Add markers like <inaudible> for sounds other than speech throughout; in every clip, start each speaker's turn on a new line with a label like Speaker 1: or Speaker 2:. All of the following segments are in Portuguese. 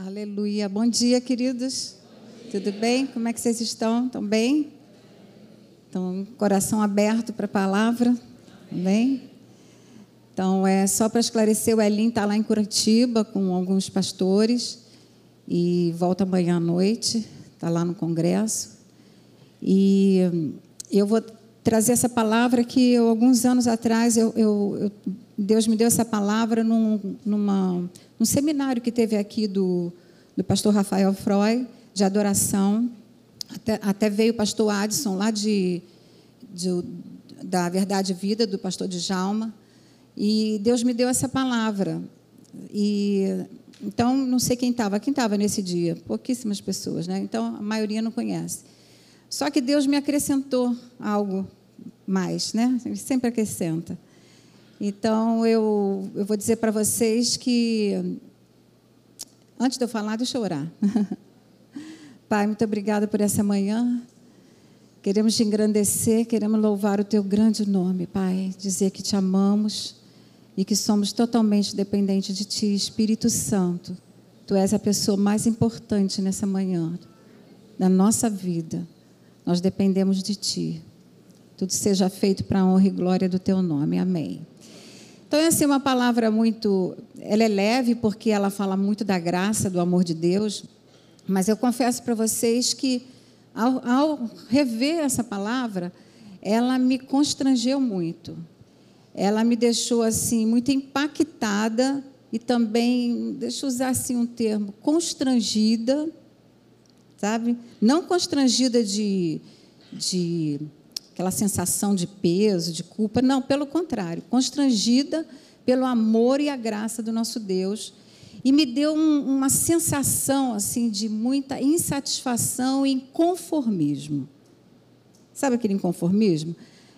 Speaker 1: Aleluia. Bom dia, queridos. Bom dia. Tudo bem? Como é que vocês estão? Estão bem? Estão coração aberto para a palavra? Bem? Então, é só para esclarecer, o Elim está lá em Curitiba com alguns pastores e volta amanhã à noite, está lá no congresso. E eu vou trazer essa palavra que eu, alguns anos atrás eu, eu, eu, Deus me deu essa palavra num, numa um seminário que teve aqui do, do pastor Rafael Freud, de adoração. Até, até veio o pastor Adson, lá de, de, da Verdade e Vida, do pastor Djalma. E Deus me deu essa palavra. E então, não sei quem estava. Quem estava nesse dia? Pouquíssimas pessoas, né? Então, a maioria não conhece. Só que Deus me acrescentou algo mais, né? Ele sempre acrescenta. Então, eu, eu vou dizer para vocês que, antes de eu falar, deixa eu orar. <laughs> Pai, muito obrigada por essa manhã. Queremos te engrandecer, queremos louvar o teu grande nome, Pai. Dizer que te amamos e que somos totalmente dependentes de ti, Espírito Santo. Tu és a pessoa mais importante nessa manhã, na nossa vida. Nós dependemos de ti. Tudo seja feito para a honra e glória do teu nome. Amém. Então, essa é uma palavra muito. Ela é leve, porque ela fala muito da graça, do amor de Deus. Mas eu confesso para vocês que, ao, ao rever essa palavra, ela me constrangeu muito. Ela me deixou assim muito impactada e também, deixa eu usar assim um termo, constrangida, sabe? Não constrangida de, de aquela sensação de peso, de culpa. Não, pelo contrário, constrangida pelo amor e a graça do nosso Deus. E me deu um, uma sensação assim de muita insatisfação e inconformismo. Sabe aquele inconformismo?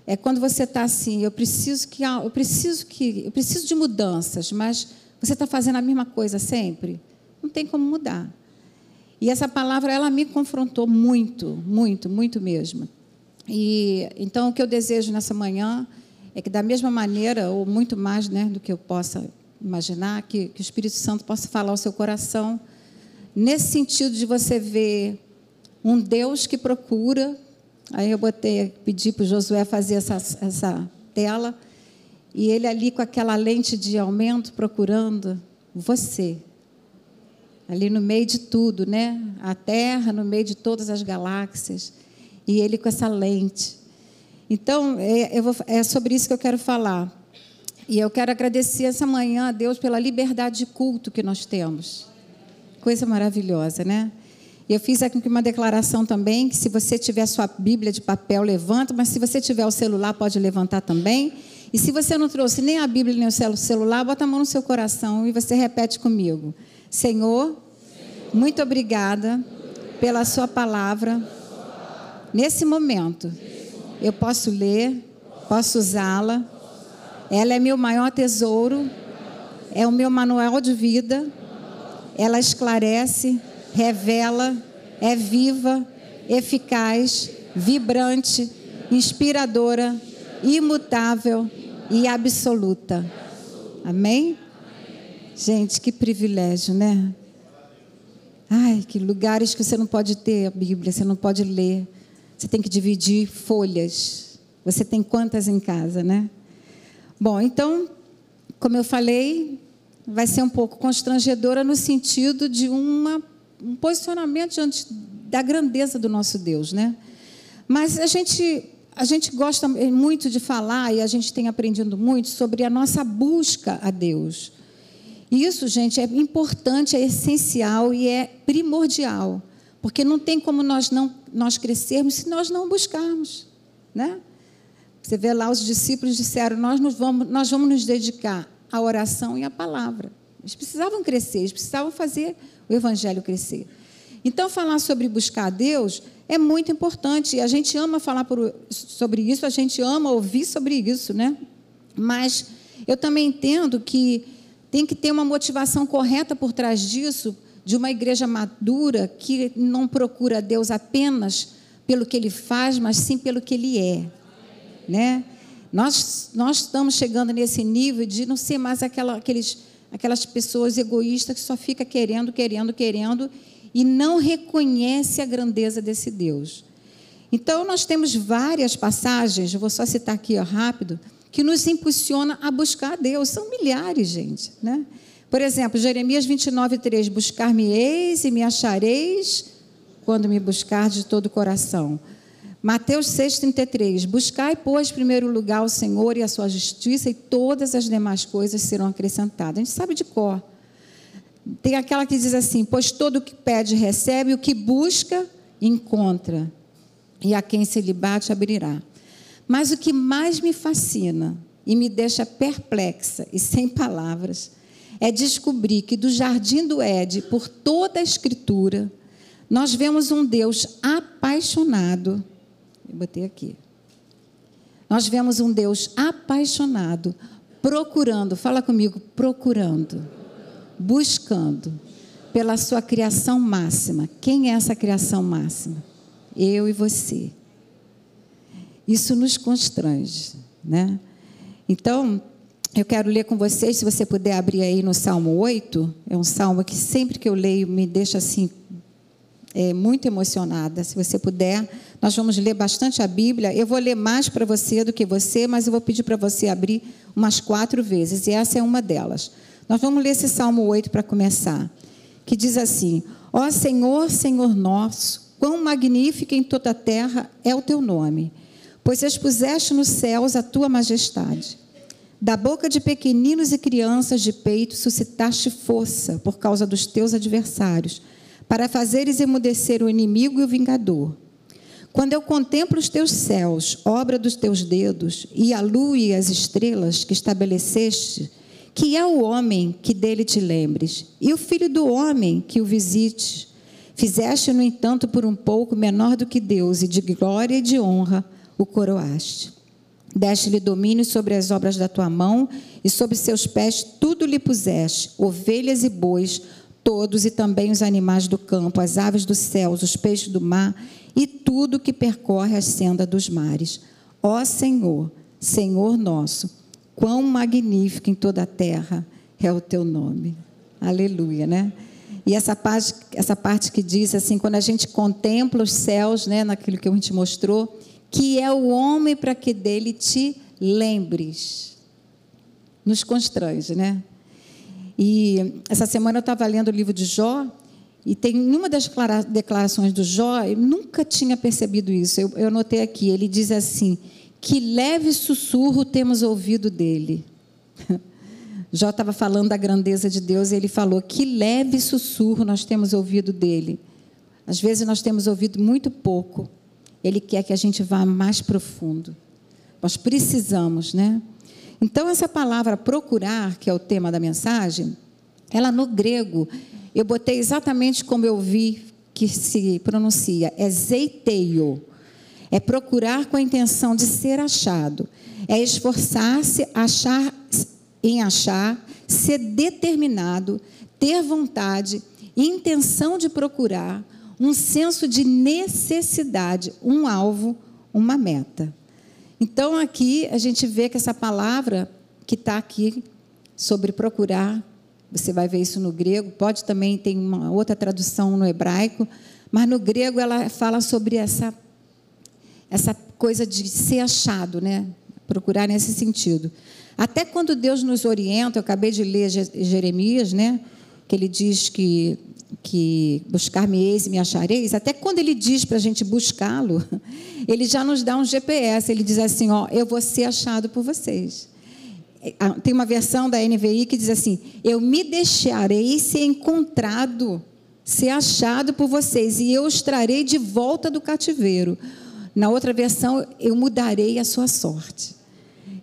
Speaker 1: É quando você está assim, eu preciso que eu preciso que eu preciso de mudanças, mas você está fazendo a mesma coisa sempre. Não tem como mudar. E essa palavra ela me confrontou muito, muito, muito mesmo. E então o que eu desejo nessa manhã é que da mesma maneira ou muito mais, né, do que eu possa imaginar, que, que o Espírito Santo possa falar ao seu coração nesse sentido de você ver um Deus que procura. Aí eu botei, pedi para o Josué fazer essa, essa tela e ele ali com aquela lente de aumento procurando você. Ali no meio de tudo, né? A Terra, no meio de todas as galáxias e ele com essa lente. Então, é, vou, é sobre isso que eu quero falar. E eu quero agradecer essa manhã a Deus pela liberdade de culto que nós temos. Coisa maravilhosa, né? Eu fiz aqui uma declaração também, que se você tiver sua Bíblia de papel, levanta, mas se você tiver o celular, pode levantar também. E se você não trouxe nem a Bíblia nem o celular, bota a mão no seu coração e você repete comigo. Senhor, muito obrigada pela sua palavra Nesse momento, eu posso ler, posso usá-la. Ela é meu maior tesouro, é o meu manual de vida. Ela esclarece, revela, é viva, eficaz, vibrante, inspiradora, imutável e absoluta. Amém? Gente, que privilégio, né? Ai, que lugares que você não pode ter a Bíblia, você não pode ler. Você tem que dividir folhas. Você tem quantas em casa, né? Bom, então, como eu falei, vai ser um pouco constrangedora no sentido de uma, um posicionamento diante da grandeza do nosso Deus, né? Mas a gente, a gente gosta muito de falar e a gente tem aprendido muito sobre a nossa busca a Deus. Isso, gente, é importante, é essencial e é primordial. Porque não tem como nós não nós crescermos se nós não buscarmos, né? Você vê lá os discípulos disseram: "Nós nos vamos nós vamos nos dedicar à oração e à palavra". Eles precisavam crescer, eles precisavam fazer o evangelho crescer. Então falar sobre buscar a Deus é muito importante. A gente ama falar por, sobre isso, a gente ama ouvir sobre isso, né? Mas eu também entendo que tem que ter uma motivação correta por trás disso de uma igreja madura que não procura Deus apenas pelo que ele faz, mas sim pelo que ele é, né? Nós, nós estamos chegando nesse nível de não ser mais aquela, aqueles aquelas pessoas egoístas que só fica querendo, querendo, querendo e não reconhece a grandeza desse Deus. Então, nós temos várias passagens, vou só citar aqui ó, rápido, que nos impulsiona a buscar a Deus. São milhares, gente. Né? Por exemplo, Jeremias 29, 3: Buscar-me-eis e me achareis quando me buscar de todo o coração. Mateus 6,33: Buscai, pois, primeiro lugar o Senhor e a sua justiça, e todas as demais coisas serão acrescentadas. A gente sabe de cor. Tem aquela que diz assim: Pois todo o que pede, recebe, o que busca, encontra, e a quem se lhe bate, abrirá. Mas o que mais me fascina e me deixa perplexa e sem palavras é descobrir que do jardim do Éden, por toda a Escritura, nós vemos um Deus apaixonado eu botei aqui. Nós vemos um Deus apaixonado, procurando, fala comigo, procurando, buscando pela sua criação máxima. Quem é essa criação máxima? Eu e você. Isso nos constrange, né? Então, eu quero ler com vocês, se você puder abrir aí no Salmo 8, é um salmo que sempre que eu leio me deixa assim é, muito emocionada. Se você puder, nós vamos ler bastante a Bíblia. Eu vou ler mais para você do que você, mas eu vou pedir para você abrir umas quatro vezes, e essa é uma delas. Nós vamos ler esse Salmo 8 para começar, que diz assim: Ó Senhor, Senhor nosso, quão magnífico em toda a terra é o teu nome, pois expuseste nos céus a tua majestade. Da boca de pequeninos e crianças de peito suscitaste força por causa dos teus adversários para fazeres emudecer o inimigo e o vingador. Quando eu contemplo os teus céus, obra dos teus dedos, e a lua e as estrelas que estabeleceste, que é o homem que dele te lembres, e o filho do homem que o visites. Fizeste, no entanto, por um pouco menor do que Deus, e de glória e de honra o coroaste. Deste-lhe domínio sobre as obras da tua mão, e sobre seus pés tudo lhe puseste, ovelhas e bois, todos e também os animais do campo, as aves dos céus, os peixes do mar e tudo que percorre a senda dos mares. Ó Senhor, Senhor nosso, quão magnífico em toda a terra é o teu nome. Aleluia, né? E essa parte, essa parte que diz assim, quando a gente contempla os céus, né, naquilo que a gente mostrou, que é o homem para que dele te lembres. Nos constrange, né? E essa semana eu estava lendo o livro de Jó, e tem uma das declarações do Jó, eu nunca tinha percebido isso, eu, eu notei aqui, ele diz assim: que leve sussurro temos ouvido dele. <laughs> Jó estava falando da grandeza de Deus e ele falou: que leve sussurro nós temos ouvido dele. Às vezes nós temos ouvido muito pouco. Ele quer que a gente vá mais profundo. Nós precisamos, né? Então, essa palavra procurar, que é o tema da mensagem, ela no grego, eu botei exatamente como eu vi que se pronuncia, é zeiteio. É procurar com a intenção de ser achado. É esforçar-se achar, em achar, ser determinado, ter vontade, intenção de procurar, um senso de necessidade, um alvo, uma meta. Então, aqui a gente vê que essa palavra que está aqui sobre procurar, você vai ver isso no grego, pode também ter uma outra tradução no hebraico, mas no grego ela fala sobre essa, essa coisa de ser achado, né? Procurar nesse sentido. Até quando Deus nos orienta, eu acabei de ler Jeremias, né? Que ele diz que que buscar-me-eis e me achareis, até quando ele diz para a gente buscá-lo, <laughs> ele já nos dá um GPS, ele diz assim, ó, eu vou ser achado por vocês. Tem uma versão da NVI que diz assim, eu me deixarei ser encontrado, ser achado por vocês, e eu os trarei de volta do cativeiro. Na outra versão, eu mudarei a sua sorte.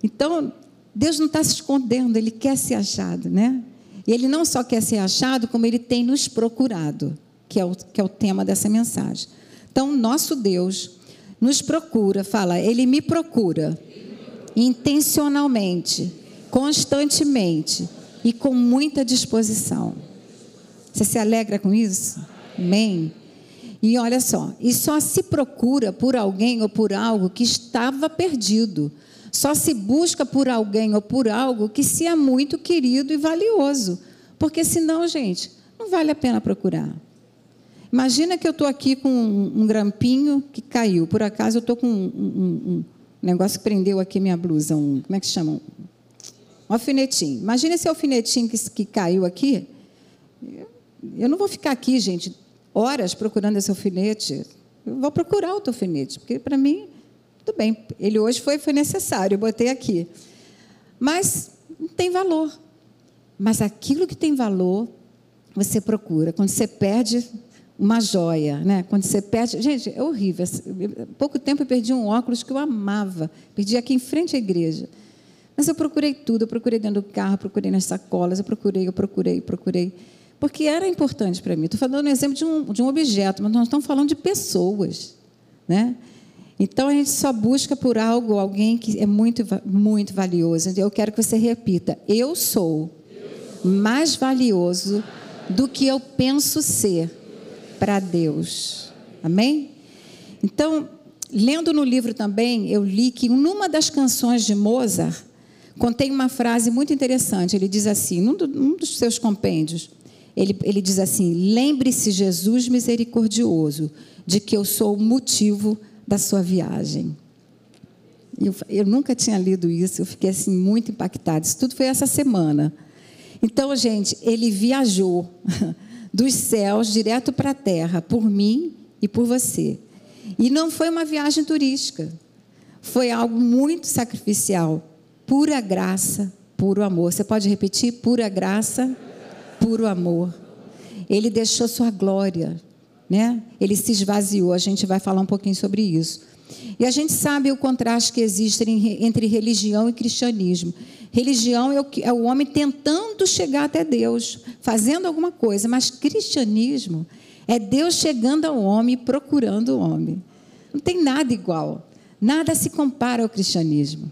Speaker 1: Então, Deus não está se escondendo, Ele quer ser achado, né? E ele não só quer ser achado, como ele tem nos procurado, que é o, que é o tema dessa mensagem. Então, nosso Deus nos procura, fala, ele me procura intencionalmente, constantemente e com muita disposição. Você se alegra com isso? Amém? E olha só, e só se procura por alguém ou por algo que estava perdido só se busca por alguém ou por algo que se é muito querido e valioso. Porque senão, gente, não vale a pena procurar. Imagina que eu estou aqui com um, um, grampinho que caiu. Por acaso eu estou com um, um, um, negócio que prendeu aqui minha blusa. Um, como é que chama? Um alfinetinho. Imagina esse alfinetinho que, que caiu aqui. Eu não vou ficar aqui, gente, horas procurando esse alfinete. Eu vou procurar outro alfinete, porque para mim, tudo bem. Ele hoje foi, foi necessário, eu botei aqui. Mas não tem valor. Mas aquilo que tem valor, você procura. Quando você perde uma joia, né? Quando você perde, gente, é horrível. Há pouco tempo eu perdi um óculos que eu amava, perdi aqui em frente à igreja. Mas eu procurei tudo, eu procurei dentro do carro, procurei nas sacolas, eu procurei, eu procurei, procurei, porque era importante para mim. Estou falando um exemplo de um, de um objeto, mas nós estamos falando de pessoas, né? Então a gente só busca por algo, alguém que é muito, muito valioso. Eu quero que você repita: eu sou mais valioso do que eu penso ser para Deus. Amém? Então, lendo no livro também, eu li que numa das canções de Mozart contém uma frase muito interessante. Ele diz assim, num, num dos seus compêndios, ele, ele diz assim: Lembre-se, Jesus misericordioso, de que eu sou o motivo da sua viagem. Eu, eu nunca tinha lido isso, eu fiquei assim muito impactada. Isso tudo foi essa semana. Então, gente, ele viajou <laughs> dos céus direto para a terra, por mim e por você. E não foi uma viagem turística, foi algo muito sacrificial. Pura graça, puro amor. Você pode repetir? Pura graça, puro amor. Ele deixou sua glória, né? Ele se esvaziou. A gente vai falar um pouquinho sobre isso. E a gente sabe o contraste que existe entre religião e cristianismo. Religião é o, é o homem tentando chegar até Deus, fazendo alguma coisa, mas cristianismo é Deus chegando ao homem procurando o homem. Não tem nada igual. Nada se compara ao cristianismo.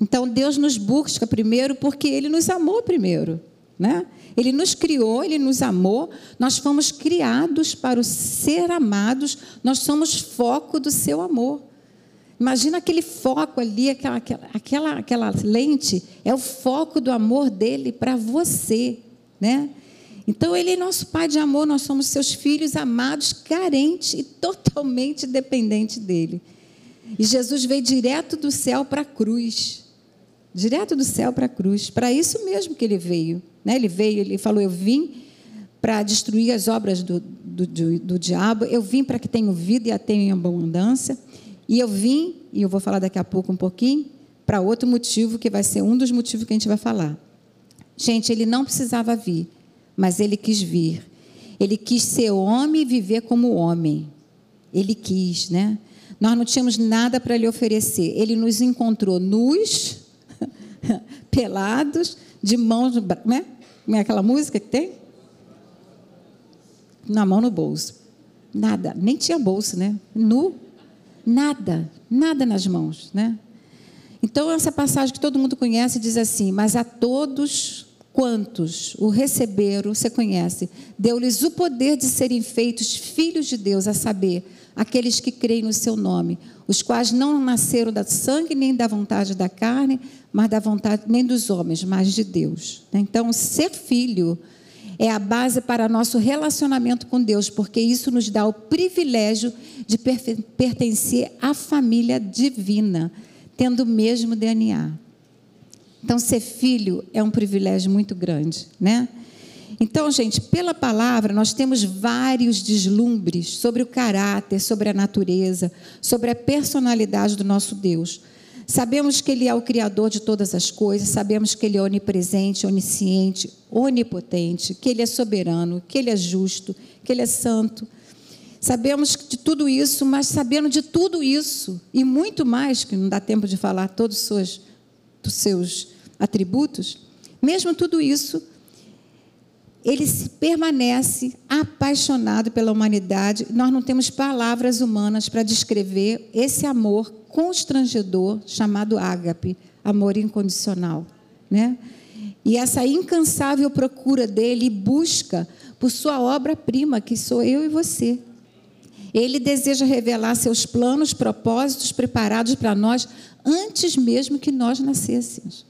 Speaker 1: Então Deus nos busca primeiro porque Ele nos amou primeiro. Né? Ele nos criou, Ele nos amou, nós fomos criados para o ser amados, nós somos foco do seu amor. Imagina aquele foco ali, aquela, aquela, aquela lente, é o foco do amor dele para você, né? Então, ele é nosso Pai de amor, nós somos seus filhos amados, carentes e totalmente dependentes dele. E Jesus veio direto do céu para a cruz. Direto do céu para a cruz. Para isso mesmo que ele veio. Né? Ele veio, ele falou: Eu vim para destruir as obras do, do, do, do diabo, eu vim para que tenham vida e a tenham em abundância. E eu vim, e eu vou falar daqui a pouco um pouquinho, para outro motivo, que vai ser um dos motivos que a gente vai falar. Gente, ele não precisava vir, mas ele quis vir. Ele quis ser homem e viver como homem. Ele quis, né? Nós não tínhamos nada para lhe oferecer. Ele nos encontrou nus, <laughs> pelados, de mãos, né? Como é aquela música que tem? Na mão no bolso. Nada, nem tinha bolso, né? Nu, Nada, nada nas mãos, né? Então, essa passagem que todo mundo conhece diz assim: Mas a todos quantos o receberam, você conhece, deu-lhes o poder de serem feitos filhos de Deus, a saber, aqueles que creem no seu nome, os quais não nasceram da sangue nem da vontade da carne, mas da vontade nem dos homens, mas de Deus. Então, ser filho é a base para nosso relacionamento com Deus, porque isso nos dá o privilégio de pertencer à família divina, tendo o mesmo DNA. Então, ser filho é um privilégio muito grande, né? Então, gente, pela palavra, nós temos vários deslumbres sobre o caráter, sobre a natureza, sobre a personalidade do nosso Deus. Sabemos que Ele é o Criador de todas as coisas, sabemos que Ele é onipresente, onisciente, onipotente, que Ele é soberano, que Ele é justo, que Ele é santo. Sabemos de tudo isso, mas sabendo de tudo isso, e muito mais, que não dá tempo de falar todos os seus, dos seus atributos, mesmo tudo isso, ele permanece apaixonado pela humanidade. Nós não temos palavras humanas para descrever esse amor constrangedor chamado ágape, amor incondicional, né? E essa incansável procura dele busca por sua obra-prima, que sou eu e você. Ele deseja revelar seus planos, propósitos preparados para nós antes mesmo que nós nascêssemos.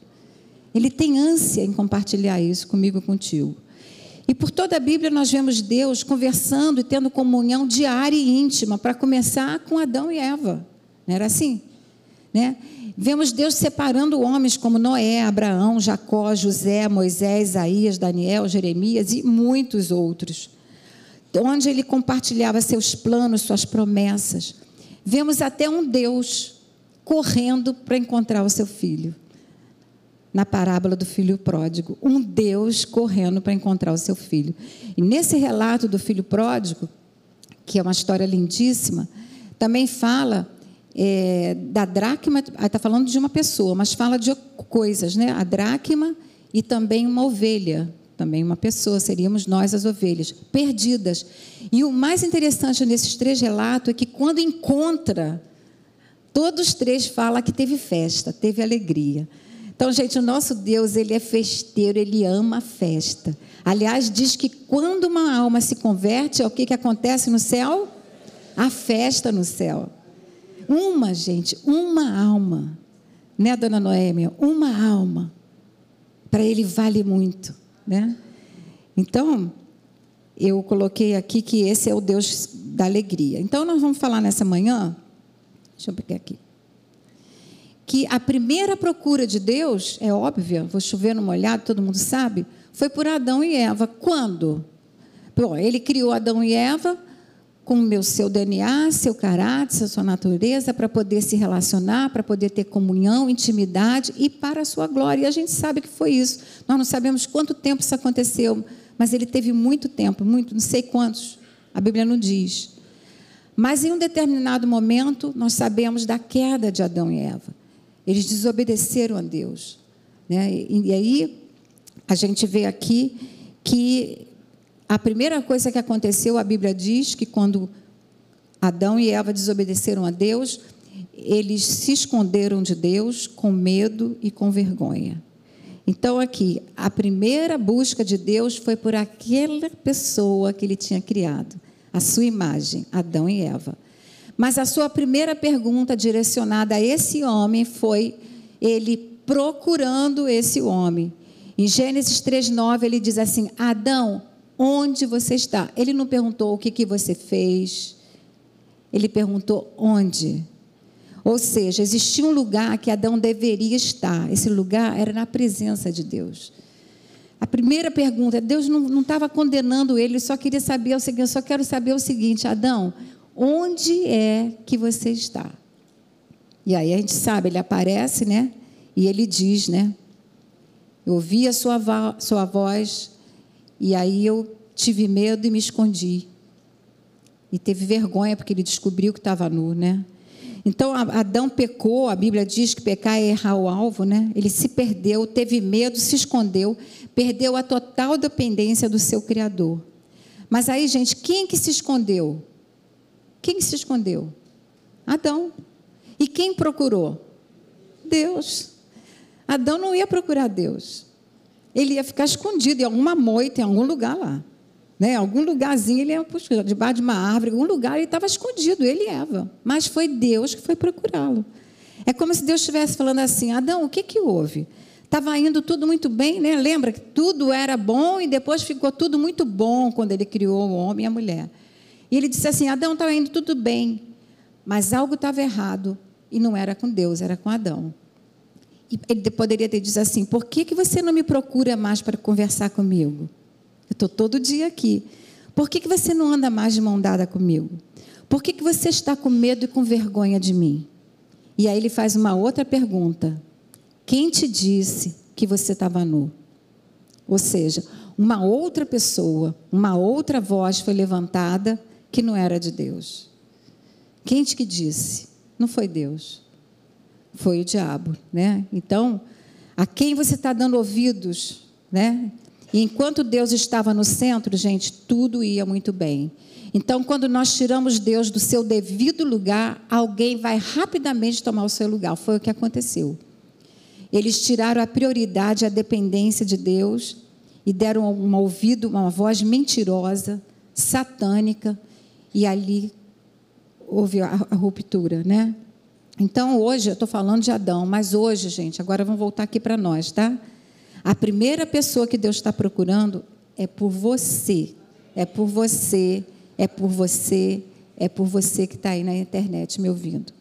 Speaker 1: Ele tem ânsia em compartilhar isso comigo e contigo. E por toda a Bíblia nós vemos Deus conversando e tendo comunhão diária e íntima, para começar com Adão e Eva. Não era assim? Né? Vemos Deus separando homens como Noé, Abraão, Jacó, José, Moisés, Isaías, Daniel, Jeremias e muitos outros. Onde ele compartilhava seus planos, suas promessas. Vemos até um Deus correndo para encontrar o seu filho. Na parábola do filho pródigo, um Deus correndo para encontrar o seu filho. E nesse relato do filho pródigo, que é uma história lindíssima, também fala é, da dracma, está falando de uma pessoa, mas fala de coisas, né? A dracma e também uma ovelha, também uma pessoa, seríamos nós as ovelhas, perdidas. E o mais interessante nesses três relatos é que quando encontra, todos três falam que teve festa, teve alegria. Então, gente, o nosso Deus, ele é festeiro, ele ama a festa. Aliás, diz que quando uma alma se converte, é o que, que acontece no céu? A festa no céu. Uma, gente, uma alma. Né, dona Noêmia? Uma alma. Para ele vale muito. Né? Então, eu coloquei aqui que esse é o Deus da alegria. Então, nós vamos falar nessa manhã. Deixa eu pegar aqui. Que a primeira procura de Deus, é óbvia, vou chover no molhado, todo mundo sabe, foi por Adão e Eva. Quando? Bom, ele criou Adão e Va com o meu seu DNA, seu caráter, sua natureza, para poder se relacionar, para poder ter comunhão, intimidade e para a sua glória. E a gente sabe que foi isso. Nós não sabemos quanto tempo isso aconteceu, mas ele teve muito tempo, muito, não sei quantos. A Bíblia não diz. Mas em um determinado momento, nós sabemos da queda de Adão e Eva. Eles desobedeceram a Deus. Né? E, e aí, a gente vê aqui que a primeira coisa que aconteceu, a Bíblia diz que quando Adão e Eva desobedeceram a Deus, eles se esconderam de Deus com medo e com vergonha. Então, aqui, a primeira busca de Deus foi por aquela pessoa que ele tinha criado, a sua imagem, Adão e Eva. Mas a sua primeira pergunta direcionada a esse homem foi ele procurando esse homem. Em Gênesis 3,9 ele diz assim: Adão, onde você está. Ele não perguntou o que, que você fez, ele perguntou onde. Ou seja, existia um lugar que Adão deveria estar. Esse lugar era na presença de Deus. A primeira pergunta, Deus não estava condenando ele, só queria saber o seguinte: só quero saber o seguinte, Adão, onde é que você está? E aí a gente sabe, ele aparece, né? E ele diz, né? Eu ouvi a sua, sua voz, e aí eu tive medo e me escondi. E teve vergonha porque ele descobriu que estava nu, né? Então Adão pecou, a Bíblia diz que pecar é errar o alvo, né? Ele se perdeu, teve medo, se escondeu, perdeu a total dependência do seu Criador. Mas aí, gente, quem que se escondeu? Quem se escondeu? Adão. E quem procurou? Deus. Adão não ia procurar Deus ele ia ficar escondido em alguma moita, em algum lugar lá. Né? Algum lugarzinho ele ia puxar, debaixo de uma árvore, algum lugar ele estava escondido, ele e Eva. Mas foi Deus que foi procurá-lo. É como se Deus estivesse falando assim: Adão, o que, que houve? Estava indo tudo muito bem, né? Lembra que tudo era bom e depois ficou tudo muito bom quando ele criou o homem e a mulher. E ele disse assim: Adão estava indo tudo bem, mas algo estava errado e não era com Deus, era com Adão. E ele poderia ter dito assim: por que, que você não me procura mais para conversar comigo? Eu estou todo dia aqui. Por que, que você não anda mais de mão dada comigo? Por que, que você está com medo e com vergonha de mim? E aí ele faz uma outra pergunta: Quem te disse que você estava nu? Ou seja, uma outra pessoa, uma outra voz foi levantada que não era de Deus. Quem que disse? Não foi Deus foi o diabo, né? Então, a quem você está dando ouvidos, né? E enquanto Deus estava no centro, gente, tudo ia muito bem. Então, quando nós tiramos Deus do seu devido lugar, alguém vai rapidamente tomar o seu lugar. Foi o que aconteceu. Eles tiraram a prioridade, a dependência de Deus e deram um ouvido, uma voz mentirosa, satânica, e ali houve a, a ruptura, né? Então, hoje, eu estou falando de Adão, mas hoje, gente, agora vamos voltar aqui para nós, tá? A primeira pessoa que Deus está procurando é por você, é por você, é por você, é por você que está aí na internet me ouvindo.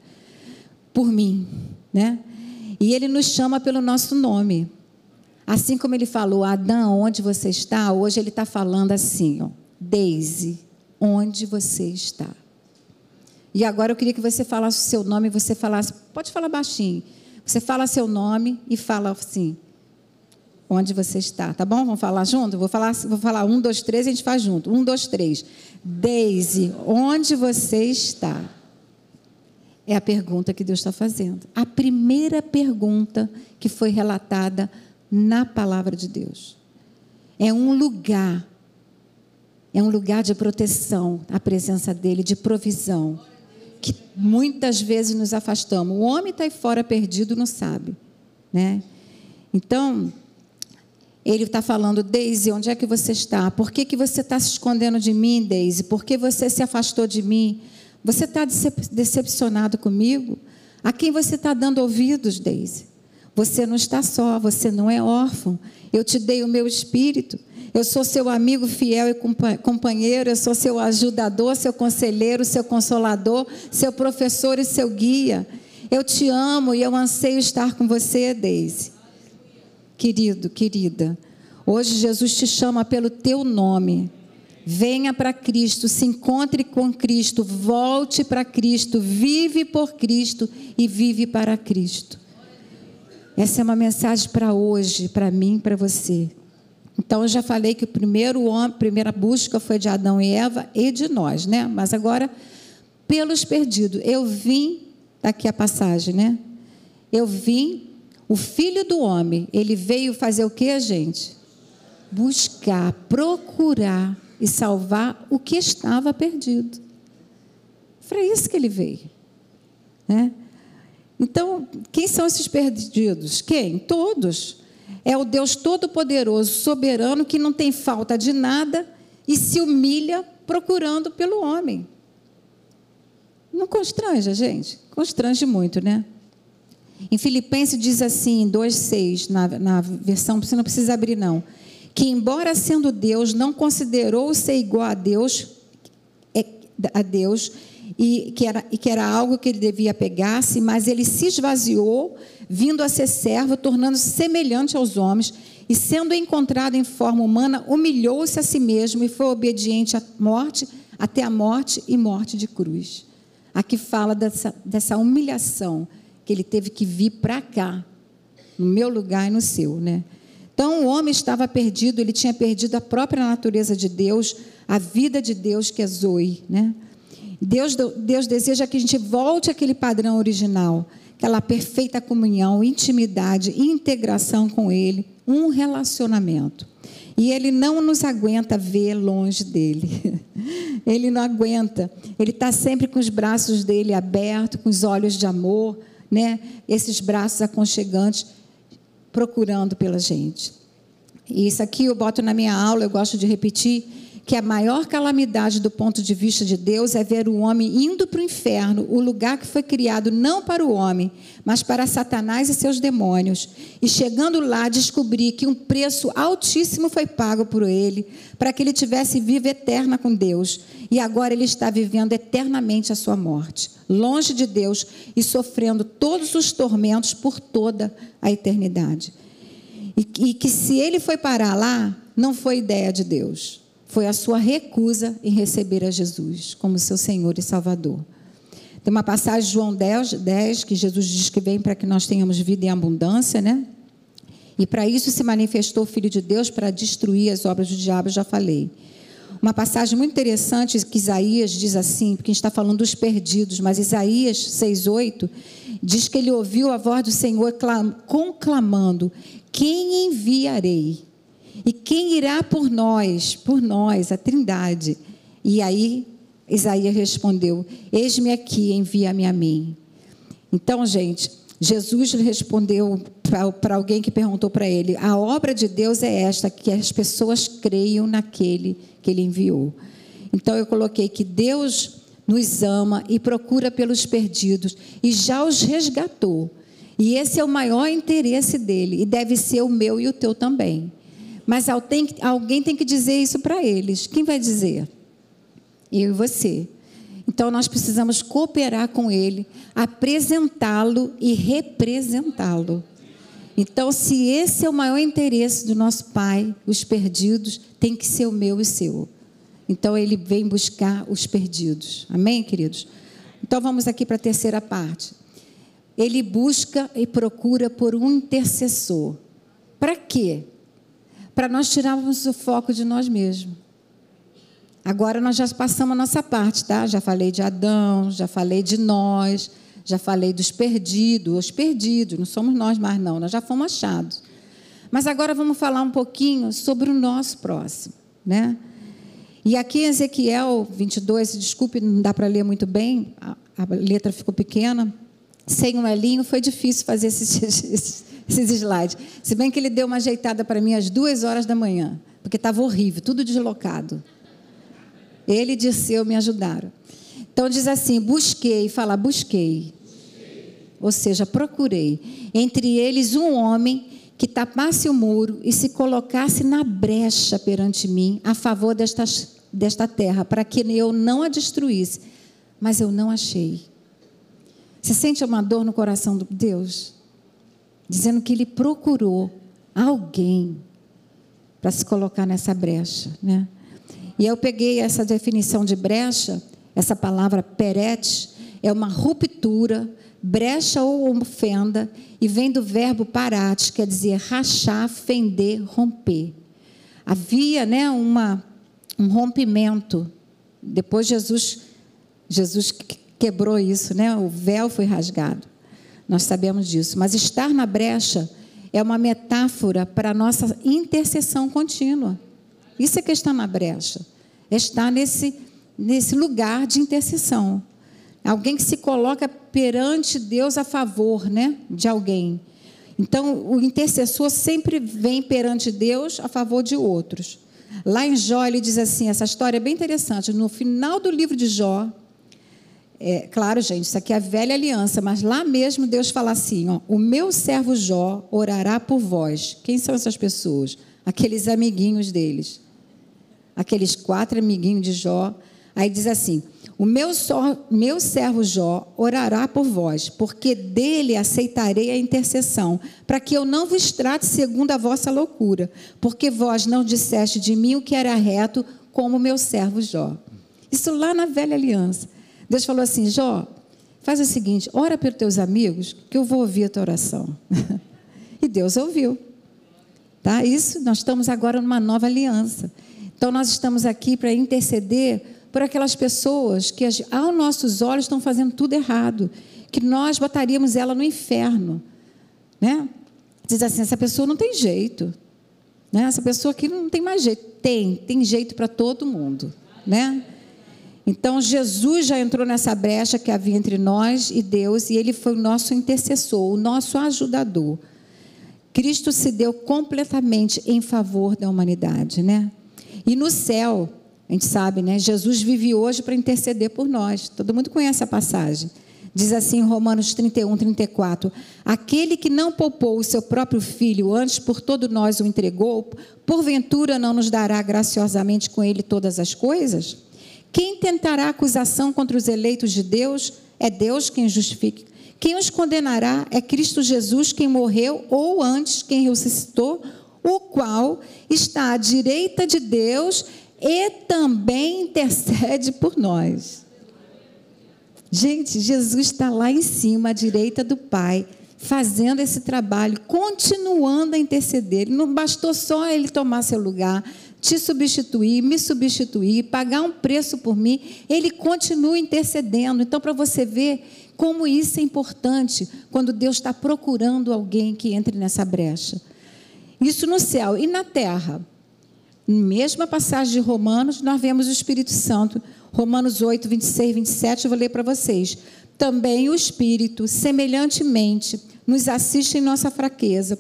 Speaker 1: Por mim, né? E ele nos chama pelo nosso nome. Assim como ele falou, Adão, onde você está? Hoje ele está falando assim, ó, Daisy, onde você está? E agora eu queria que você falasse o seu nome, você falasse, pode falar baixinho. Você fala seu nome e fala assim, onde você está, tá bom? Vamos falar junto? Vou falar, vou falar um, dois, três, a gente faz junto. Um, dois, três. Daisy, onde você está? É a pergunta que Deus está fazendo. A primeira pergunta que foi relatada na palavra de Deus. É um lugar, é um lugar de proteção, a presença dele, de provisão, que muitas vezes nos afastamos. O homem está aí fora perdido, não sabe, né? Então, ele está falando, Deise, onde é que você está? Por que, que você está se escondendo de mim, Deise? Por que você se afastou de mim? Você está decepcionado comigo? A quem você está dando ouvidos, Deise? Você não está só, você não é órfão. Eu te dei o meu espírito. Eu sou seu amigo fiel e companheiro, eu sou seu ajudador, seu conselheiro, seu consolador, seu professor e seu guia. Eu te amo e eu anseio estar com você, Deise. Querido, querida, hoje Jesus te chama pelo teu nome. Venha para Cristo, se encontre com Cristo, volte para Cristo, vive por Cristo e vive para Cristo. Essa é uma mensagem para hoje, para mim, para você. Então eu já falei que o primeiro homem, a primeira busca foi de Adão e Eva e de nós, né? Mas agora pelos perdidos. Eu vim, tá aqui a passagem, né? Eu vim, o filho do homem, ele veio fazer o que, gente? Buscar, procurar e salvar o que estava perdido. Foi isso que ele veio. Né? Então, quem são esses perdidos? Quem? Todos. É o Deus Todo-Poderoso, soberano, que não tem falta de nada e se humilha procurando pelo homem. Não constrange, gente? Constrange muito, né? Em Filipenses diz assim, 2,6, na, na versão, você não precisa abrir, não. Que, embora sendo Deus, não considerou ser igual a Deus, é, a Deus e que, era, e que era algo que ele devia pegar-se, mas ele se esvaziou, vindo a ser servo, tornando-se semelhante aos homens, e sendo encontrado em forma humana, humilhou-se a si mesmo e foi obediente à morte, até a morte e morte de cruz. Aqui fala dessa, dessa humilhação que ele teve que vir para cá, no meu lugar e no seu, né? Então o homem estava perdido, ele tinha perdido a própria natureza de Deus, a vida de Deus que é Zoe, né? Deus, Deus deseja que a gente volte àquele padrão original, aquela perfeita comunhão, intimidade, integração com Ele, um relacionamento. E Ele não nos aguenta ver longe dele. <laughs> Ele não aguenta. Ele está sempre com os braços dele abertos, com os olhos de amor, né? Esses braços aconchegantes, procurando pela gente. E isso aqui eu boto na minha aula, eu gosto de repetir que a maior calamidade do ponto de vista de Deus é ver o homem indo para o inferno, o lugar que foi criado não para o homem, mas para Satanás e seus demônios, e chegando lá descobrir que um preço altíssimo foi pago por ele, para que ele tivesse vida eterna com Deus, e agora ele está vivendo eternamente a sua morte, longe de Deus e sofrendo todos os tormentos por toda a eternidade. E, e que se ele foi parar lá, não foi ideia de Deus foi a sua recusa em receber a Jesus como seu Senhor e Salvador. Tem uma passagem, João 10, 10 que Jesus diz que vem para que nós tenhamos vida em abundância, né? E para isso se manifestou o Filho de Deus para destruir as obras do diabo, já falei. Uma passagem muito interessante que Isaías diz assim, porque a gente está falando dos perdidos, mas Isaías 6,8 diz que ele ouviu a voz do Senhor conclamando: Quem enviarei? E quem irá por nós? Por nós, a Trindade. E aí Isaías respondeu: Eis-me aqui, envia-me a mim. Então, gente, Jesus respondeu para alguém que perguntou para ele: A obra de Deus é esta, que as pessoas creiam naquele que ele enviou. Então, eu coloquei que Deus nos ama e procura pelos perdidos e já os resgatou. E esse é o maior interesse dele e deve ser o meu e o teu também. Mas alguém tem que dizer isso para eles. Quem vai dizer? Eu e você. Então nós precisamos cooperar com ele, apresentá-lo e representá-lo. Então, se esse é o maior interesse do nosso Pai, os perdidos, tem que ser o meu e o seu. Então, ele vem buscar os perdidos. Amém, queridos? Então, vamos aqui para a terceira parte. Ele busca e procura por um intercessor. Para quê? Para nós tirarmos o foco de nós mesmos. Agora nós já passamos a nossa parte, tá? Já falei de Adão, já falei de nós, já falei dos perdidos, os perdidos, não somos nós mais não, nós já fomos achados. Mas agora vamos falar um pouquinho sobre o nosso próximo, né? E aqui em Ezequiel 22, desculpe, não dá para ler muito bem, a, a, letra ficou pequena. Sem um elinho foi difícil fazer esses, <laughs> esses, esses slides. Se bem que ele deu uma ajeitada para mim às duas horas da manhã, porque estava horrível, tudo deslocado. Ele e Dirceu me ajudaram. Então diz assim: busquei, fala, busquei. Ou seja, procurei. Entre eles um homem que tapasse o muro e se colocasse na brecha perante mim a favor desta, desta terra, para que eu não a destruísse. Mas eu não achei. Você sente uma dor no coração de Deus? Dizendo que ele procurou alguém para se colocar nessa brecha, né? E eu peguei essa definição de brecha, essa palavra perete, é uma ruptura, brecha ou ofenda, e vem do verbo parat, quer dizer rachar, fender, romper. Havia né, uma, um rompimento. Depois Jesus, Jesus quebrou isso, né? o véu foi rasgado. Nós sabemos disso. Mas estar na brecha é uma metáfora para a nossa intercessão contínua. Isso é que está na brecha. É estar nesse, nesse lugar de intercessão. Alguém que se coloca perante Deus a favor né, de alguém. Então, o intercessor sempre vem perante Deus a favor de outros. Lá em Jó, ele diz assim: essa história é bem interessante. No final do livro de Jó, é, claro, gente, isso aqui é a velha aliança, mas lá mesmo Deus fala assim: ó, o meu servo Jó orará por vós. Quem são essas pessoas? Aqueles amiguinhos deles aqueles quatro amiguinhos de Jó. Aí diz assim: O meu, só, meu servo Jó orará por vós, porque dele aceitarei a intercessão, para que eu não vos trate segundo a vossa loucura, porque vós não disseste de mim o que era reto, como meu servo Jó. Isso lá na velha aliança. Deus falou assim: Jó, faz o seguinte, ora pelos teus amigos, que eu vou ouvir a tua oração. <laughs> e Deus ouviu. Tá? Isso, nós estamos agora numa nova aliança. Então, nós estamos aqui para interceder por aquelas pessoas que, aos nossos olhos, estão fazendo tudo errado, que nós botaríamos ela no inferno. Né? Diz assim: essa pessoa não tem jeito. Né? Essa pessoa aqui não tem mais jeito. Tem, tem jeito para todo mundo. Né? Então, Jesus já entrou nessa brecha que havia entre nós e Deus, e ele foi o nosso intercessor, o nosso ajudador. Cristo se deu completamente em favor da humanidade, né? E no céu, a gente sabe, né? Jesus vive hoje para interceder por nós. Todo mundo conhece a passagem. Diz assim em Romanos 31, 34: Aquele que não poupou o seu próprio filho, antes por todo nós o entregou, porventura não nos dará graciosamente com ele todas as coisas? Quem tentará acusação contra os eleitos de Deus? É Deus quem justifica. Quem os condenará é Cristo Jesus, quem morreu, ou antes, quem ressuscitou, o qual está à direita de Deus e também intercede por nós. Gente, Jesus está lá em cima, à direita do Pai, fazendo esse trabalho, continuando a interceder. Não bastou só ele tomar seu lugar, te substituir, me substituir, pagar um preço por mim, ele continua intercedendo. Então, para você ver como isso é importante quando Deus está procurando alguém que entre nessa brecha. Isso no céu e na terra. Mesma passagem de Romanos, nós vemos o Espírito Santo. Romanos 8, 26, 27, eu vou ler para vocês. Também o Espírito, semelhantemente, nos assiste em nossa fraqueza,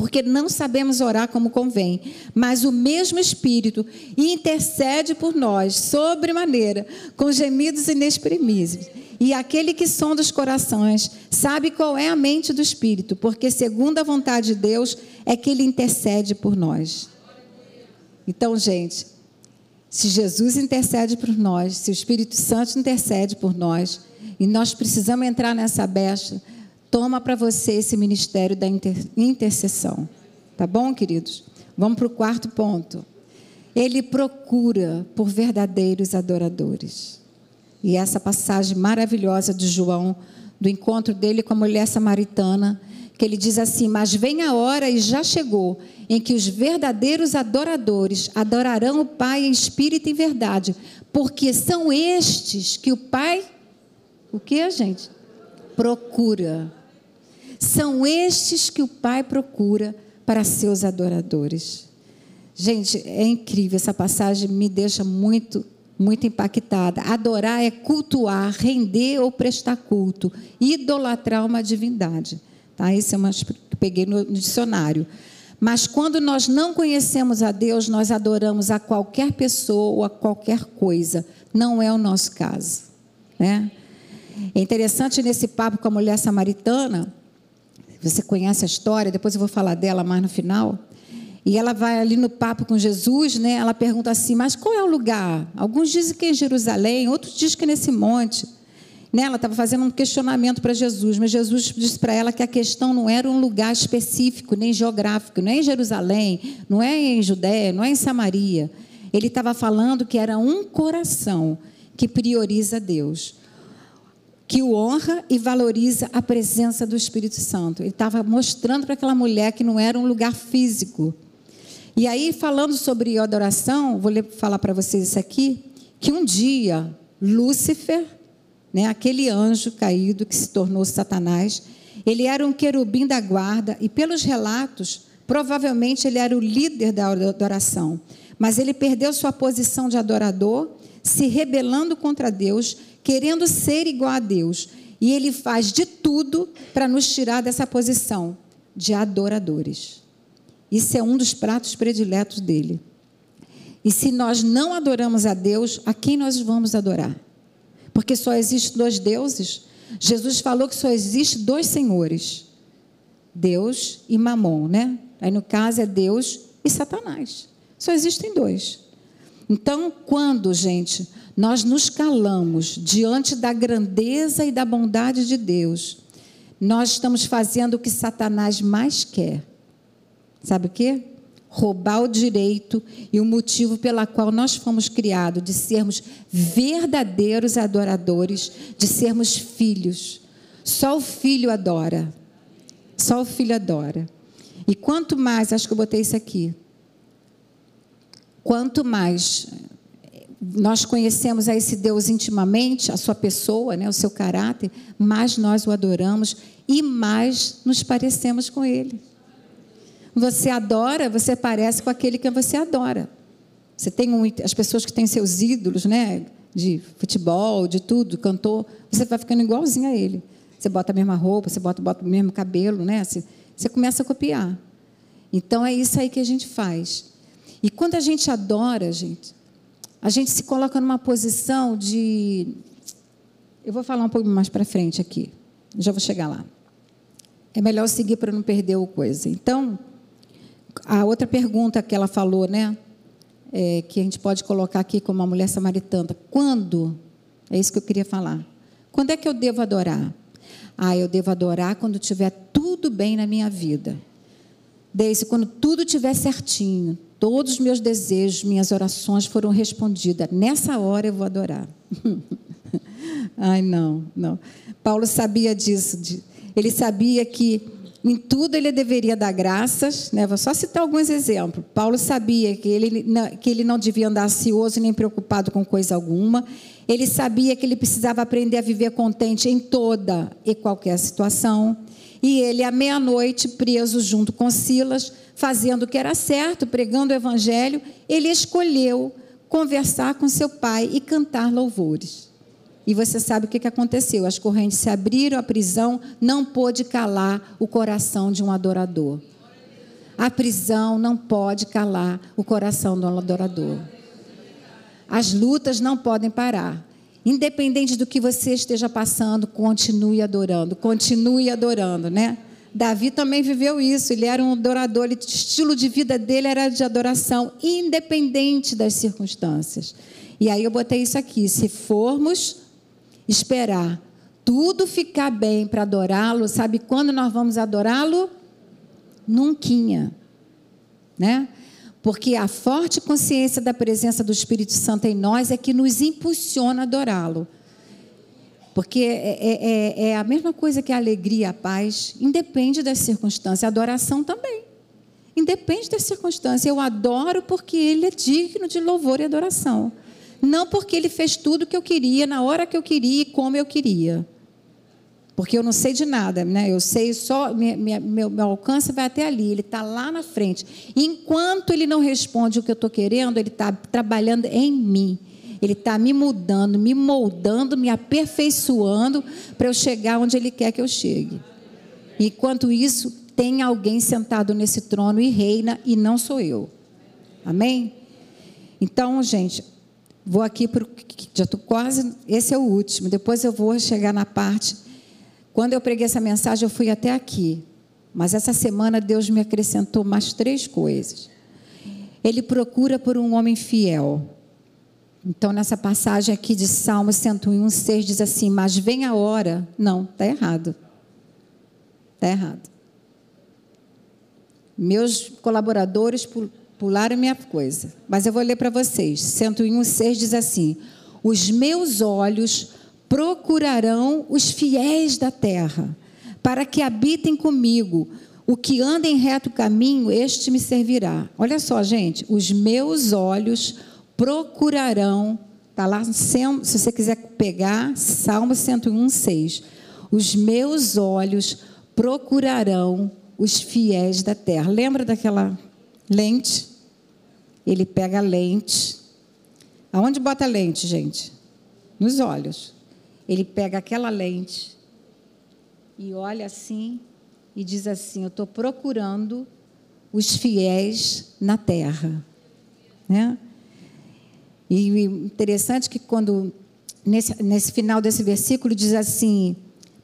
Speaker 1: porque não sabemos orar como convém, mas o mesmo Espírito intercede por nós, sobremaneira, com gemidos inexprimíveis. E aquele que sonda os corações sabe qual é a mente do Espírito, porque segundo a vontade de Deus é que ele intercede por nós. Então, gente, se Jesus intercede por nós, se o Espírito Santo intercede por nós, e nós precisamos entrar nessa brecha, toma para você esse ministério da intercessão. Tá bom, queridos? Vamos para o quarto ponto. Ele procura por verdadeiros adoradores. E essa passagem maravilhosa de João, do encontro dele com a mulher samaritana, que ele diz assim: Mas vem a hora e já chegou, em que os verdadeiros adoradores adorarão o Pai em espírito e verdade, porque são estes que o Pai, o que gente? Procura. São estes que o Pai procura para seus adoradores. Gente, é incrível, essa passagem me deixa muito, muito impactada. Adorar é cultuar, render ou prestar culto, idolatrar uma divindade. Tá? Isso é uma que peguei no dicionário. Mas quando nós não conhecemos a Deus, nós adoramos a qualquer pessoa ou a qualquer coisa. Não é o nosso caso. Né? É interessante nesse papo com a mulher samaritana, você conhece a história, depois eu vou falar dela mais no final. E ela vai ali no papo com Jesus, né? Ela pergunta assim: "Mas qual é o lugar?" Alguns dizem que é em Jerusalém, outros dizem que é nesse monte. Né? Ela estava fazendo um questionamento para Jesus, mas Jesus disse para ela que a questão não era um lugar específico, nem geográfico, não é em Jerusalém, não é em Judéia, não é em Samaria. Ele estava falando que era um coração que prioriza Deus, que o honra e valoriza a presença do Espírito Santo. Ele estava mostrando para aquela mulher que não era um lugar físico, e aí, falando sobre adoração, vou falar para vocês isso aqui, que um dia Lúcifer, né, aquele anjo caído que se tornou Satanás, ele era um querubim da guarda e pelos relatos, provavelmente ele era o líder da adoração, mas ele perdeu sua posição de adorador, se rebelando contra Deus, querendo ser igual a Deus, e ele faz de tudo para nos tirar dessa posição de adoradores. Isso é um dos pratos prediletos dele. E se nós não adoramos a Deus, a quem nós vamos adorar? Porque só existem dois deuses. Jesus falou que só existe dois senhores: Deus e Mamon, né? Aí no caso é Deus e Satanás. Só existem dois. Então, quando, gente, nós nos calamos diante da grandeza e da bondade de Deus, nós estamos fazendo o que Satanás mais quer, Sabe o quê? Roubar o direito e o motivo pela qual nós fomos criados, de sermos verdadeiros adoradores, de sermos filhos. Só o filho adora. Só o filho adora. E quanto mais, acho que eu botei isso aqui. Quanto mais nós conhecemos a esse Deus intimamente, a sua pessoa, né, o seu caráter, mais nós o adoramos e mais nos parecemos com ele. Você adora, você parece com aquele que você adora. Você tem um, as pessoas que têm seus ídolos, né? De futebol, de tudo, cantor, você vai ficando igualzinho a ele. Você bota a mesma roupa, você bota, bota o mesmo cabelo, né? Você, você começa a copiar. Então é isso aí que a gente faz. E quando a gente adora, gente, a gente se coloca numa posição de. Eu vou falar um pouco mais para frente aqui. Já vou chegar lá. É melhor seguir para não perder o coisa. Então, a outra pergunta que ela falou, né? É, que a gente pode colocar aqui como uma mulher samaritana. Quando? É isso que eu queria falar. Quando é que eu devo adorar? Ah, eu devo adorar quando tiver tudo bem na minha vida. Desde quando tudo estiver certinho, todos os meus desejos, minhas orações foram respondidas. Nessa hora eu vou adorar. <laughs> Ai, não, não. Paulo sabia disso. Ele sabia que em tudo ele deveria dar graças. Né? Vou só citar alguns exemplos. Paulo sabia que ele, que ele não devia andar ansioso nem preocupado com coisa alguma. Ele sabia que ele precisava aprender a viver contente em toda e qualquer situação. E ele, à meia-noite, preso junto com Silas, fazendo o que era certo, pregando o evangelho, ele escolheu conversar com seu pai e cantar louvores. E você sabe o que aconteceu? As correntes se abriram, a prisão não pôde calar o coração de um adorador. A prisão não pode calar o coração de um adorador. As lutas não podem parar. Independente do que você esteja passando, continue adorando, continue adorando, né? Davi também viveu isso, ele era um adorador, o estilo de vida dele era de adoração, independente das circunstâncias. E aí eu botei isso aqui: se formos esperar tudo ficar bem para adorá-lo, sabe quando nós vamos adorá-lo? Nunquinha, né? Porque a forte consciência da presença do Espírito Santo em nós é que nos impulsiona a adorá-lo. Porque é, é, é, é, a mesma coisa que a alegria, a paz, independe das circunstâncias. A adoração também. Independe das circunstâncias. Eu adoro porque Ele é digno de louvor e adoração. Não porque Ele fez tudo o que eu queria, na hora que eu queria e como eu queria. Porque eu não sei de nada, né? Eu sei só, minha, minha, meu, meu alcance vai até ali, ele está lá na frente. enquanto ele não responde o que eu estou querendo, ele está trabalhando em mim. Ele está me mudando, me moldando, me aperfeiçoando para eu chegar onde Ele quer que eu chegue. Enquanto isso, tem alguém sentado nesse trono e reina, e não sou eu. Amém? Então, gente, vou aqui para já estou quase. Esse é o último. Depois eu vou chegar na parte. Quando eu preguei essa mensagem, eu fui até aqui. Mas essa semana Deus me acrescentou mais três coisas. Ele procura por um homem fiel. Então, nessa passagem aqui de Salmo 101, 6 diz assim: Mas vem a hora. Não, está errado. Está errado. Meus colaboradores pularam minha coisa. Mas eu vou ler para vocês. 101, 6 diz assim: Os meus olhos procurarão os fiéis da terra, para que habitem comigo. O que anda em reto caminho, este me servirá. Olha só, gente. Os meus olhos procurarão procurarão, está lá, se você quiser pegar, Salmo 101, 6. Os meus olhos procurarão os fiéis da terra. Lembra daquela lente? Ele pega a lente. Aonde bota a lente, gente? Nos olhos. Ele pega aquela lente e olha assim e diz assim: Eu estou procurando os fiéis na terra. Né? E interessante que quando, nesse, nesse final desse versículo, diz assim: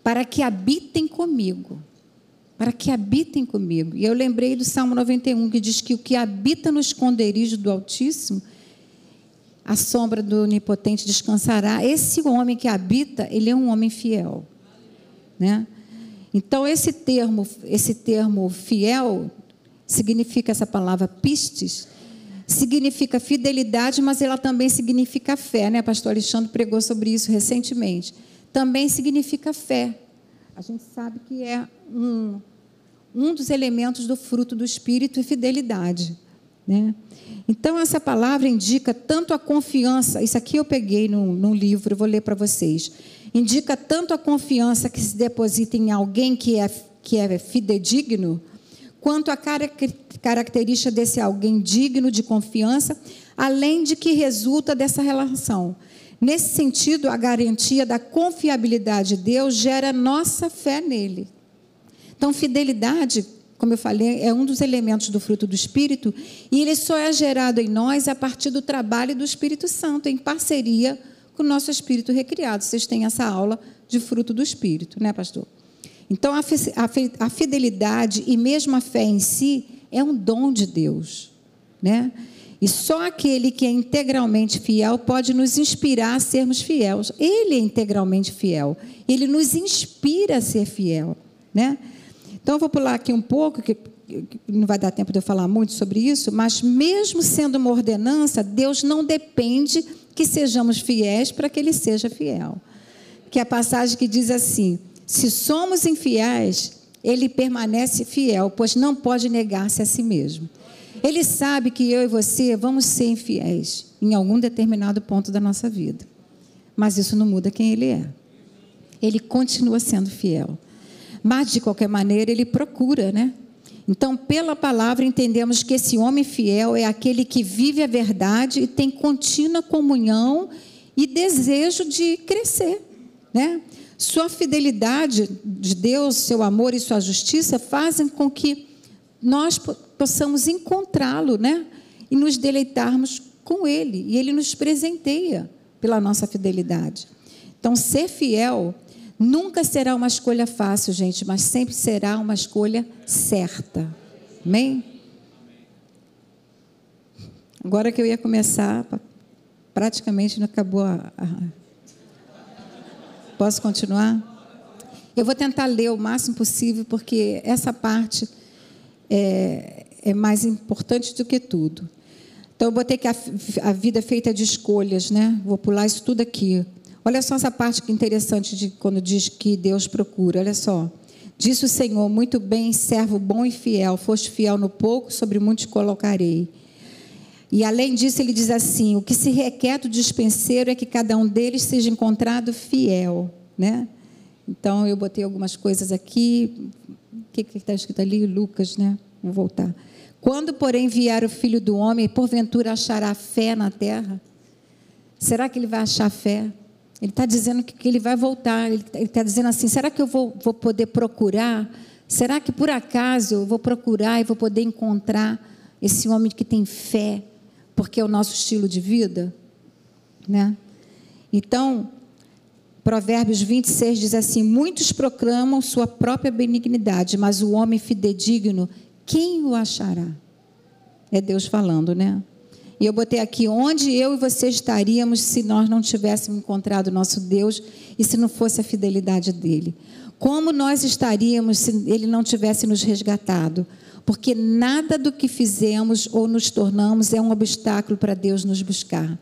Speaker 1: para que habitem comigo. Para que habitem comigo. E eu lembrei do Salmo 91, que diz que o que habita no esconderijo do Altíssimo, a sombra do Onipotente descansará. Esse homem que habita, ele é um homem fiel. Né? Então, esse termo, esse termo fiel, significa essa palavra pistes, significa fidelidade, mas ela também significa fé, né? Pastor Alexandre pregou sobre isso recentemente. Também significa fé. A gente sabe que é um, um dos elementos do fruto do Espírito e fidelidade. Né? Então, essa palavra indica tanto a confiança, isso aqui eu peguei num, num livro, vou ler para vocês. Indica tanto a confiança que se deposita em alguém que é, que é fidedigno, quanto a característica desse alguém digno de confiança, além de que resulta dessa relação. Nesse sentido, a garantia da confiabilidade de Deus gera nossa fé nele. Então, fidelidade, como eu falei, é um dos elementos do fruto do Espírito, e ele só é gerado em nós a partir do trabalho do Espírito Santo, em parceria com o nosso espírito recriado. Vocês têm essa aula de fruto do Espírito, né, pastor? Então, a fidelidade e mesmo a fé em si é um dom de Deus, né? E só aquele que é integralmente fiel pode nos inspirar a sermos fiéis. Ele é integralmente fiel. Ele nos inspira a ser fiel, né? Então, eu vou pular aqui um pouco, que não vai dar tempo de eu falar muito sobre isso, mas mesmo sendo uma ordenança, Deus não depende que sejamos fiéis para que Ele seja fiel. Que é a passagem que diz assim: se somos infiéis, ele permanece fiel, pois não pode negar-se a si mesmo. Ele sabe que eu e você vamos ser infiéis em algum determinado ponto da nossa vida. Mas isso não muda quem ele é. Ele continua sendo fiel. Mas, de qualquer maneira, ele procura, né? Então, pela palavra, entendemos que esse homem fiel é aquele que vive a verdade e tem contínua comunhão e desejo de crescer, né? Sua fidelidade de Deus, seu amor e sua justiça fazem com que nós possamos encontrá-lo, né? E nos deleitarmos com ele. E ele nos presenteia pela nossa fidelidade. Então, ser fiel Nunca será uma escolha fácil, gente, mas sempre será uma escolha certa. Amém? Agora que eu ia começar, praticamente não acabou a. a... Posso continuar? Eu vou tentar ler o máximo possível, porque essa parte é, é mais importante do que tudo. Então, eu botei que a, a vida é feita de escolhas, né? Vou pular isso tudo aqui. Olha só essa parte que é interessante de quando diz que Deus procura. Olha só. Disse o Senhor: Muito bem, servo bom e fiel. Foste fiel no pouco, sobre muito te colocarei. E além disso, ele diz assim: O que se requer do dispenseiro é que cada um deles seja encontrado fiel. Né? Então, eu botei algumas coisas aqui. O que está escrito ali? Lucas, né? Vou voltar. Quando, porém, vier o filho do homem, porventura achará fé na terra? Será que ele vai achar fé? Ele está dizendo que, ele vai voltar. Ele está dizendo assim: será que eu vou, vou poder procurar? Será que por acaso eu vou procurar e vou poder encontrar esse homem que tem fé, porque é o nosso estilo de vida? Né? Então, Provérbios 26 diz assim: Muitos proclamam sua própria benignidade, mas o homem fidedigno, quem o achará? É Deus falando, né? E eu botei aqui onde eu e você estaríamos se nós não tivéssemos encontrado nosso Deus e se não fosse a fidelidade dele. Como nós estaríamos se ele não tivesse nos resgatado? Porque nada do que fizemos ou nos tornamos é um obstáculo para Deus nos buscar.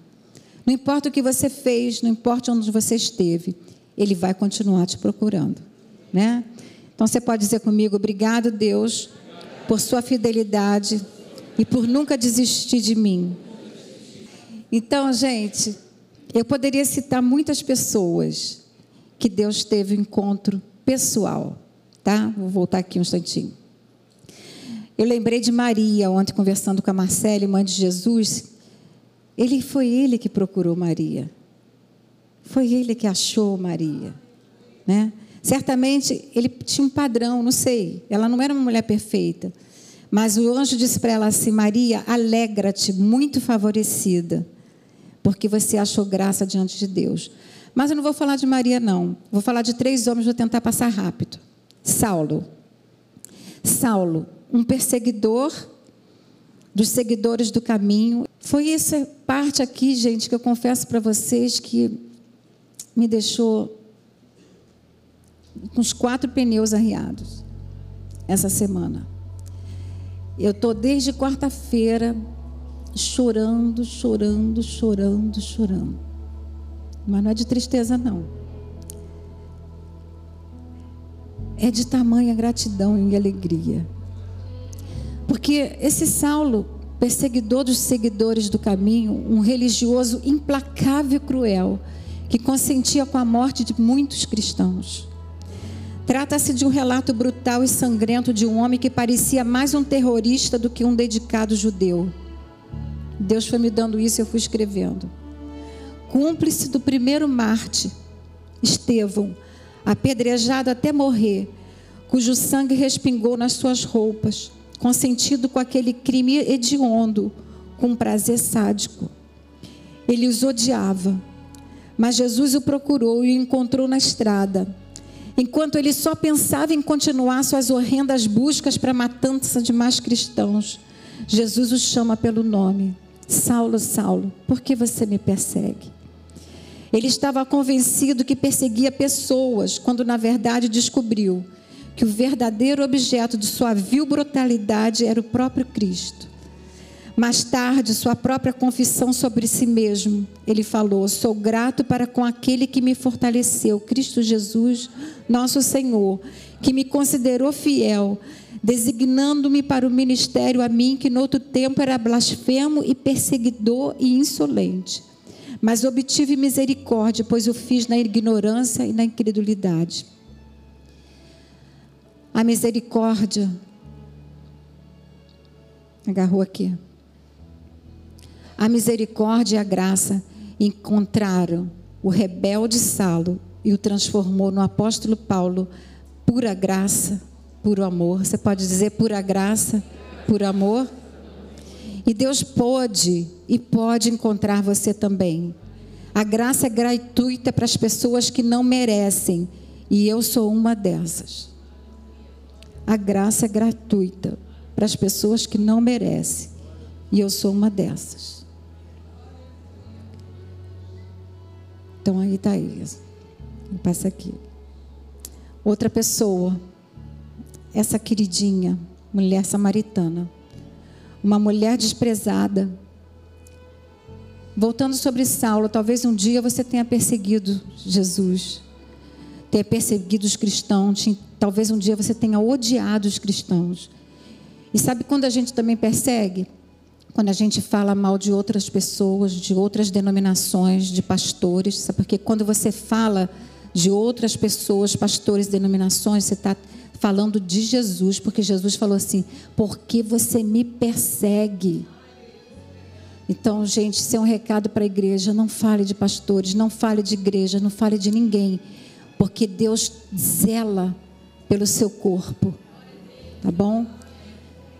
Speaker 1: Não importa o que você fez, não importa onde você esteve, ele vai continuar te procurando, né? Então você pode dizer comigo: "Obrigado, Deus, por sua fidelidade e por nunca desistir de mim. Então, gente, eu poderia citar muitas pessoas que Deus teve um encontro pessoal, tá? Vou voltar aqui um instantinho. Eu lembrei de Maria, ontem conversando com a Marcela, mãe de Jesus. Ele foi ele que procurou Maria. Foi ele que achou Maria, né? Certamente ele tinha um padrão, não sei. Ela não era uma mulher perfeita, mas o anjo disse para ela assim: Maria, alegra-te, muito favorecida porque você achou graça diante de Deus. Mas eu não vou falar de Maria, não. Vou falar de três homens, vou tentar passar rápido. Saulo. Saulo, um perseguidor dos seguidores do caminho. Foi essa parte aqui, gente, que eu confesso para vocês que me deixou com os quatro pneus arriados essa semana. Eu estou desde quarta-feira chorando, chorando, chorando, chorando. Mas não é de tristeza, não. É de tamanha gratidão e alegria. Porque esse Saulo, perseguidor dos seguidores do caminho, um religioso implacável e cruel, que consentia com a morte de muitos cristãos. Trata-se de um relato brutal e sangrento de um homem que parecia mais um terrorista do que um dedicado judeu. Deus foi me dando isso e eu fui escrevendo. Cúmplice do primeiro Marte, Estevão, apedrejado até morrer, cujo sangue respingou nas suas roupas, consentido com aquele crime hediondo, com prazer sádico. Ele os odiava, mas Jesus o procurou e o encontrou na estrada. Enquanto ele só pensava em continuar suas horrendas buscas para a matança de mais cristãos, Jesus o chama pelo nome. Saulo, Saulo, por que você me persegue? Ele estava convencido que perseguia pessoas, quando na verdade descobriu que o verdadeiro objeto de sua vil brutalidade era o próprio Cristo. Mais tarde, sua própria confissão sobre si mesmo, ele falou: Sou grato para com aquele que me fortaleceu, Cristo Jesus, nosso Senhor, que me considerou fiel designando-me para o ministério a mim, que no outro tempo era blasfemo e perseguidor e insolente. Mas obtive misericórdia, pois o fiz na ignorância e na incredulidade. A misericórdia. Agarrou aqui. A misericórdia e a graça encontraram o rebelde Saulo e o transformou no apóstolo Paulo, pura graça puro amor. Você pode dizer pura graça, por amor. E Deus pode e pode encontrar você também. A graça é gratuita para as pessoas que não merecem E eu sou uma dessas. A graça é gratuita para as pessoas que não merecem. E eu sou uma dessas. Então aí está isso. Passa aqui. Outra pessoa, essa queridinha, mulher samaritana, uma mulher desprezada. Voltando sobre Saulo, talvez um dia você tenha perseguido Jesus, tenha perseguido os cristãos, talvez um dia você tenha odiado os cristãos. E sabe quando a gente também persegue? Quando a gente fala mal de outras pessoas, de outras denominações, de pastores, sabe? Porque quando você fala de outras pessoas, pastores, denominações, você está falando de Jesus, porque Jesus falou assim: porque você me persegue. Então, gente, isso é um recado para a igreja: não fale de pastores, não fale de igreja, não fale de ninguém, porque Deus zela pelo seu corpo, tá bom?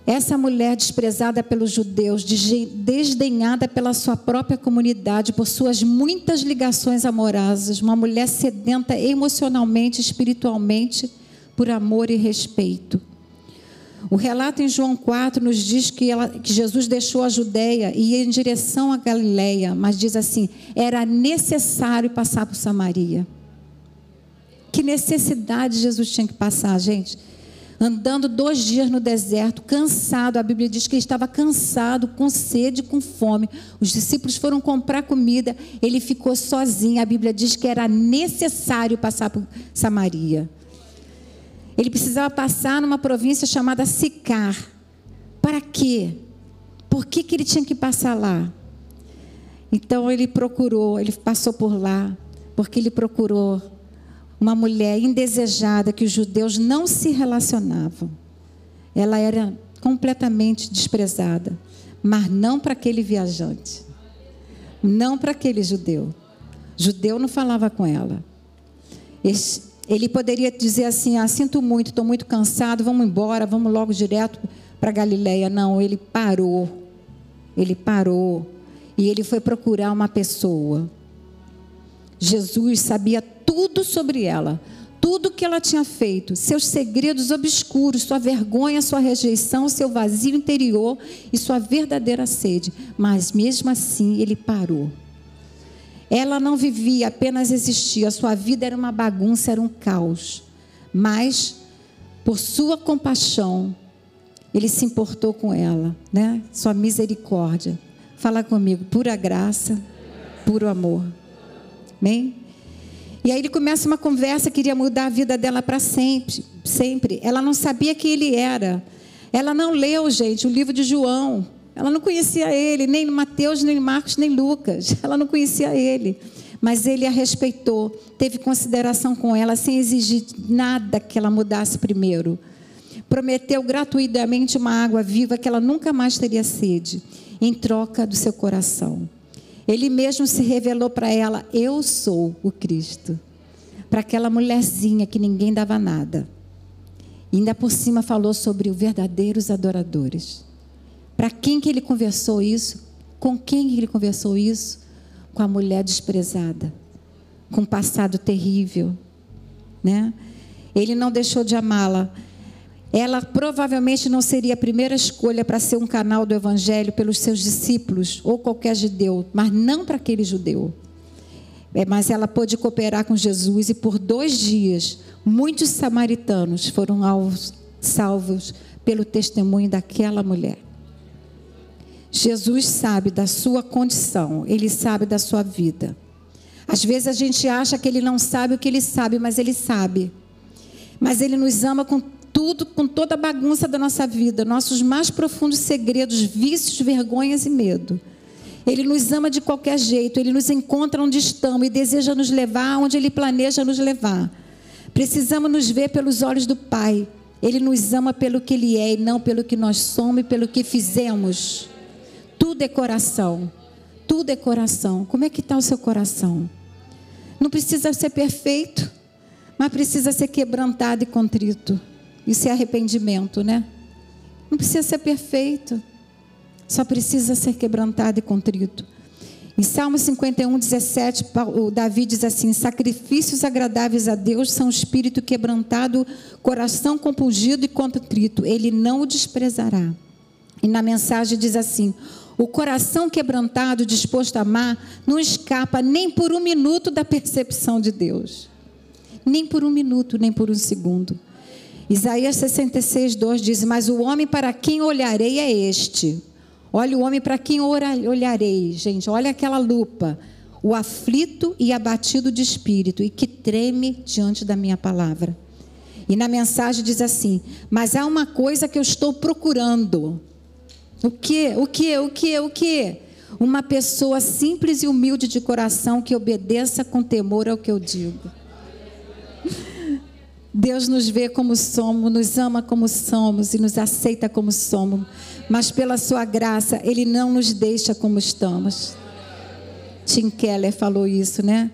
Speaker 1: Essa mulher desprezada pelos judeus, desdenhada pela sua própria comunidade, por suas muitas ligações amorosas, uma mulher sedenta emocionalmente, espiritualmente, por amor e respeito. O relato em João 4 nos diz que, ela, que Jesus deixou a Judéia e ia em direção à Galiléia, mas diz assim: era necessário passar por Samaria. Que necessidade Jesus tinha que passar, gente? andando dois dias no deserto, cansado. A Bíblia diz que ele estava cansado, com sede, com fome. Os discípulos foram comprar comida, ele ficou sozinho. A Bíblia diz que era necessário passar por Samaria. Ele precisava passar numa província chamada Sicar. Para quê? Por que, que ele tinha que passar lá? Então ele procurou, ele passou por lá, porque ele procurou uma mulher indesejada que os judeus não se relacionavam. Ela era completamente desprezada, mas não para aquele viajante, não para aquele judeu. Judeu não falava com ela. Ele poderia dizer assim: ah, sinto muito, estou muito cansado, vamos embora, vamos logo direto para Galiléia. Não, ele parou. Ele parou e ele foi procurar uma pessoa. Jesus sabia tudo sobre ela, tudo que ela tinha feito, seus segredos obscuros, sua vergonha, sua rejeição, seu vazio interior e sua verdadeira sede. Mas mesmo assim, ele parou. Ela não vivia, apenas existia. Sua vida era uma bagunça, era um caos. Mas, por sua compaixão, ele se importou com ela, né? Sua misericórdia. Fala comigo, pura graça, puro amor. Amém? E aí ele começa uma conversa, queria mudar a vida dela para sempre, sempre. Ela não sabia quem ele era. Ela não leu, gente, o livro de João. Ela não conhecia ele, nem Mateus, nem Marcos, nem Lucas. <laughs> Ela não conhecia ele. Mas ele a respeitou, teve consideração com ela, sem exigir nada que ela mudasse primeiro. Prometeu gratuitamente uma água viva que ela nunca mais teria sede, em troca do seu coração. Ele mesmo se revelou para ela: Eu sou o Cristo. Para aquela mulherzinha que ninguém dava nada. E ainda por cima falou sobre os verdadeiros adoradores. Para quem que ele conversou isso? Com quem ele conversou isso? Com a mulher desprezada, com um passado terrível, né? Ele não deixou de amá-la ela provavelmente não seria a primeira escolha para ser um canal do evangelho pelos seus discípulos ou qualquer judeu, mas não para aquele judeu. É, mas ela pôde cooperar com Jesus e por dois dias muitos samaritanos foram salvos pelo testemunho daquela mulher. Jesus sabe da sua condição, ele sabe da sua vida. Às vezes a gente acha que ele não sabe o que ele sabe, mas ele sabe. Mas ele nos ama com tudo, com toda a bagunça da nossa vida, nossos mais profundos segredos, vícios, vergonhas e medo. Ele nos ama de qualquer jeito, ele nos encontra onde estamos e deseja nos levar onde ele planeja nos levar. Precisamos nos ver pelos olhos do Pai. Ele nos ama pelo que ele é e não pelo que nós somos e pelo que fizemos. Tudo é coração. Tudo é coração. Como é que está o seu coração? Não precisa ser perfeito, mas precisa ser quebrantado e contrito. Isso é arrependimento, né? Não precisa ser perfeito, só precisa ser quebrantado e contrito. Em Salmo 51, 17, o Davi diz assim: Sacrifícios agradáveis a Deus são espírito quebrantado, coração compungido e contrito, ele não o desprezará. E na mensagem diz assim: O coração quebrantado, disposto a amar, não escapa nem por um minuto da percepção de Deus. Nem por um minuto, nem por um segundo. Isaías 66, 2 diz: Mas o homem para quem olharei é este Olha o homem para quem olharei, gente. Olha aquela lupa. O aflito e abatido de espírito e que treme diante da minha palavra. E na mensagem diz assim: Mas há uma coisa que eu estou procurando. O que? O que? O que? O que? Uma pessoa simples e humilde de coração que obedeça com temor ao que eu digo. Deus nos vê como somos, nos ama como somos e nos aceita como somos mas pela sua graça, Ele não nos deixa como estamos. Tim Keller falou isso, né?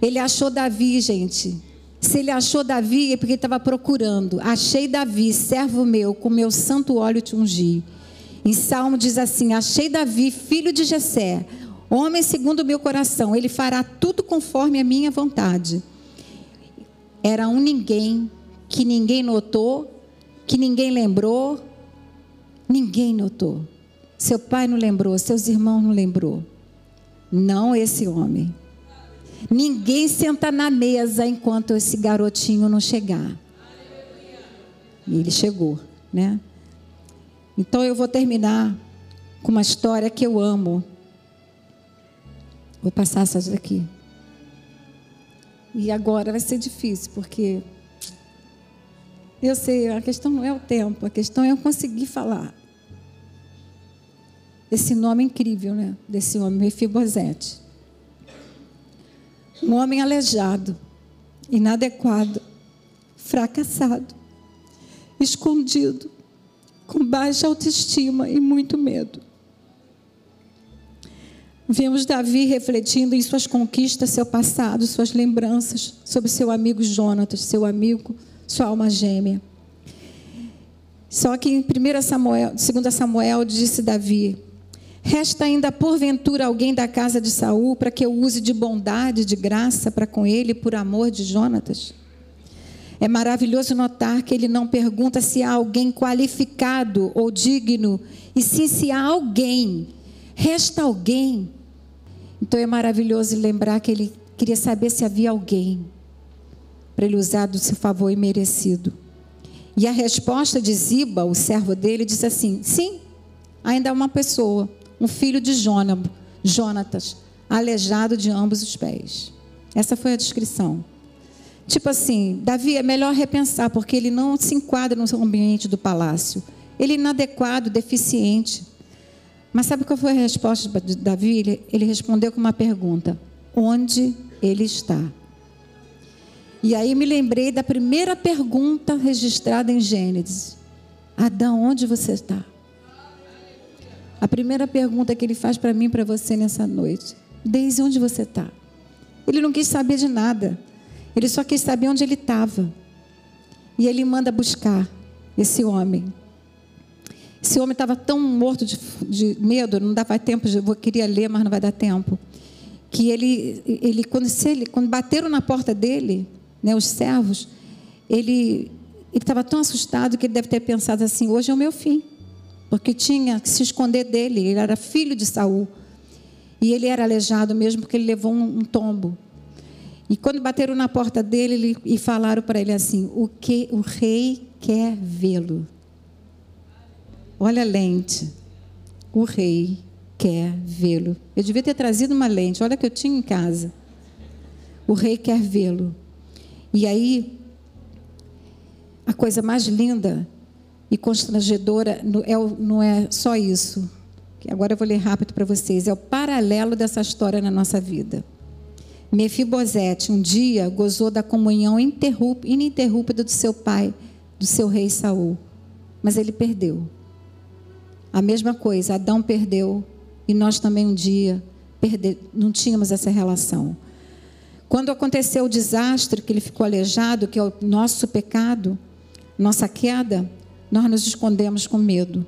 Speaker 1: Ele achou Davi, gente. Se ele achou Davi, é porque ele estava procurando. Achei Davi, servo meu, com meu santo óleo te ungi. Em Salmo diz assim: Achei Davi, filho de Jessé, homem segundo o meu coração. Ele fará tudo conforme a minha vontade. Era um ninguém que ninguém notou, que ninguém lembrou, Ninguém notou. Seu pai não lembrou, seus irmãos não lembrou. Não esse homem. Ninguém senta na mesa enquanto esse garotinho não chegar. E ele chegou, né? Então eu vou terminar com uma história que eu amo. Vou passar essa daqui. E agora vai ser difícil, porque eu sei, a questão não é o tempo, a questão é eu conseguir falar esse nome incrível, né? Desse homem, Mefibosete. Um homem aleijado, inadequado, fracassado, escondido, com baixa autoestima e muito medo. Vemos Davi refletindo em suas conquistas, seu passado, suas lembranças sobre seu amigo Jonatas, seu amigo, sua alma gêmea. Só que em 1 Samuel, 2 Samuel disse Davi: Resta ainda porventura alguém da casa de Saul para que eu use de bondade, de graça para com ele por amor de Jonatas? É maravilhoso notar que ele não pergunta se há alguém qualificado ou digno, e sim se há alguém. Resta alguém. Então é maravilhoso lembrar que ele queria saber se havia alguém para ele usar do seu favor imerecido. E a resposta de Ziba, o servo dele, disse assim: sim, ainda há uma pessoa um filho de Jonatas, aleijado de ambos os pés. Essa foi a descrição. Tipo assim, Davi é melhor repensar, porque ele não se enquadra no ambiente do palácio. Ele é inadequado, deficiente. Mas sabe qual foi a resposta de Davi? Ele, respondeu com uma pergunta: Onde ele está? E aí me lembrei da primeira pergunta registrada em Gênesis: Adão, onde você está? A primeira pergunta que ele faz para mim e para você nessa noite: Desde onde você está? Ele não quis saber de nada. Ele só quis saber onde ele estava. E ele manda buscar esse homem. Esse homem estava tão morto de, de, medo, não dava tempo, eu queria ler, mas não vai dar tempo. Que ele, ele, quando, ele, quando bateram na porta dele, né, os servos, ele estava tão assustado que ele deve ter pensado assim: hoje é o meu fim porque tinha que se esconder dele. Ele era filho de Saul. E ele era aleijado mesmo porque ele levou um, um tombo. E quando bateram na porta dele ele, e falaram para ele assim: o que o rei quer vê-lo. Olha a lente. O rei quer vê-lo. Eu devia ter trazido uma lente. Olha que eu tinha em casa. O rei quer vê-lo. E aí, a coisa mais linda e constrangedora é não é só isso. Agora eu vou ler rápido para vocês. É o paralelo dessa história na nossa vida. Mefibosete um dia gozou da comunhão ininterrupta do seu pai, do seu rei Saul, mas ele perdeu. A mesma coisa, Adão perdeu e nós também um dia perde, não tínhamos essa relação. Quando aconteceu o desastre, que ele ficou aleijado, que é o nosso pecado, nossa queda, nós nos escondemos com medo.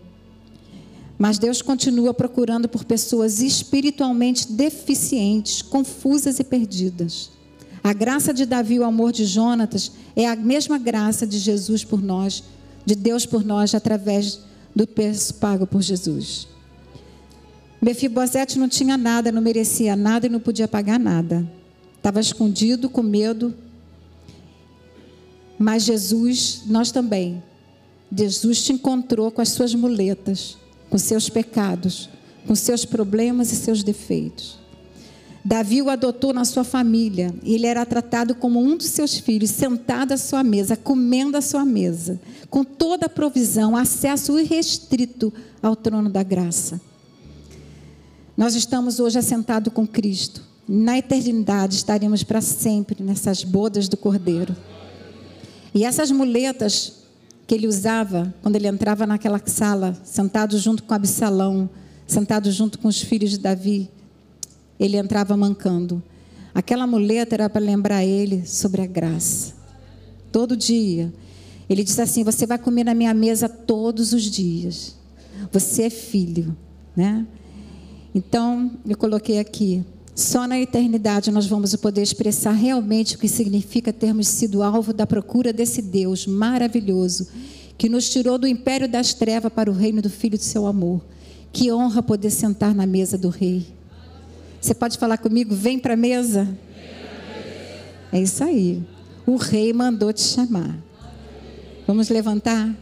Speaker 1: Mas Deus continua procurando por pessoas espiritualmente deficientes, confusas e perdidas. A graça de Davi o amor de Jonatas é a mesma graça de Jesus por nós, de Deus por nós, através do preço pago por Jesus. Mefibosete não tinha nada, não merecia nada e não podia pagar nada. Estava escondido, com medo. Mas Jesus, nós também. Jesus te encontrou com as suas muletas com seus pecados, com seus problemas e seus defeitos. Davi o adotou na sua família. Ele era tratado como um dos seus filhos, sentado à sua mesa, comendo à sua mesa, com toda a provisão, acesso irrestrito ao trono da graça. Nós estamos hoje assentados com Cristo. Na eternidade estaremos para sempre nessas bodas do Cordeiro. E essas muletas que ele usava quando ele entrava naquela sala, sentado junto com Absalão, sentado junto com os filhos de Davi. Ele entrava mancando. Aquela muleta era para lembrar ele sobre a graça. Todo dia. Ele disse assim: Você vai comer na minha mesa todos os dias. Você é filho, né? Então, eu coloquei aqui. Só na eternidade nós vamos poder expressar realmente o que significa termos sido alvo da procura desse Deus maravilhoso que nos tirou do império das trevas para o reino do Filho do seu amor. Que honra poder sentar na mesa do Rei. Você pode falar comigo? Vem para a mesa. É isso aí. O Rei mandou te chamar. Vamos levantar?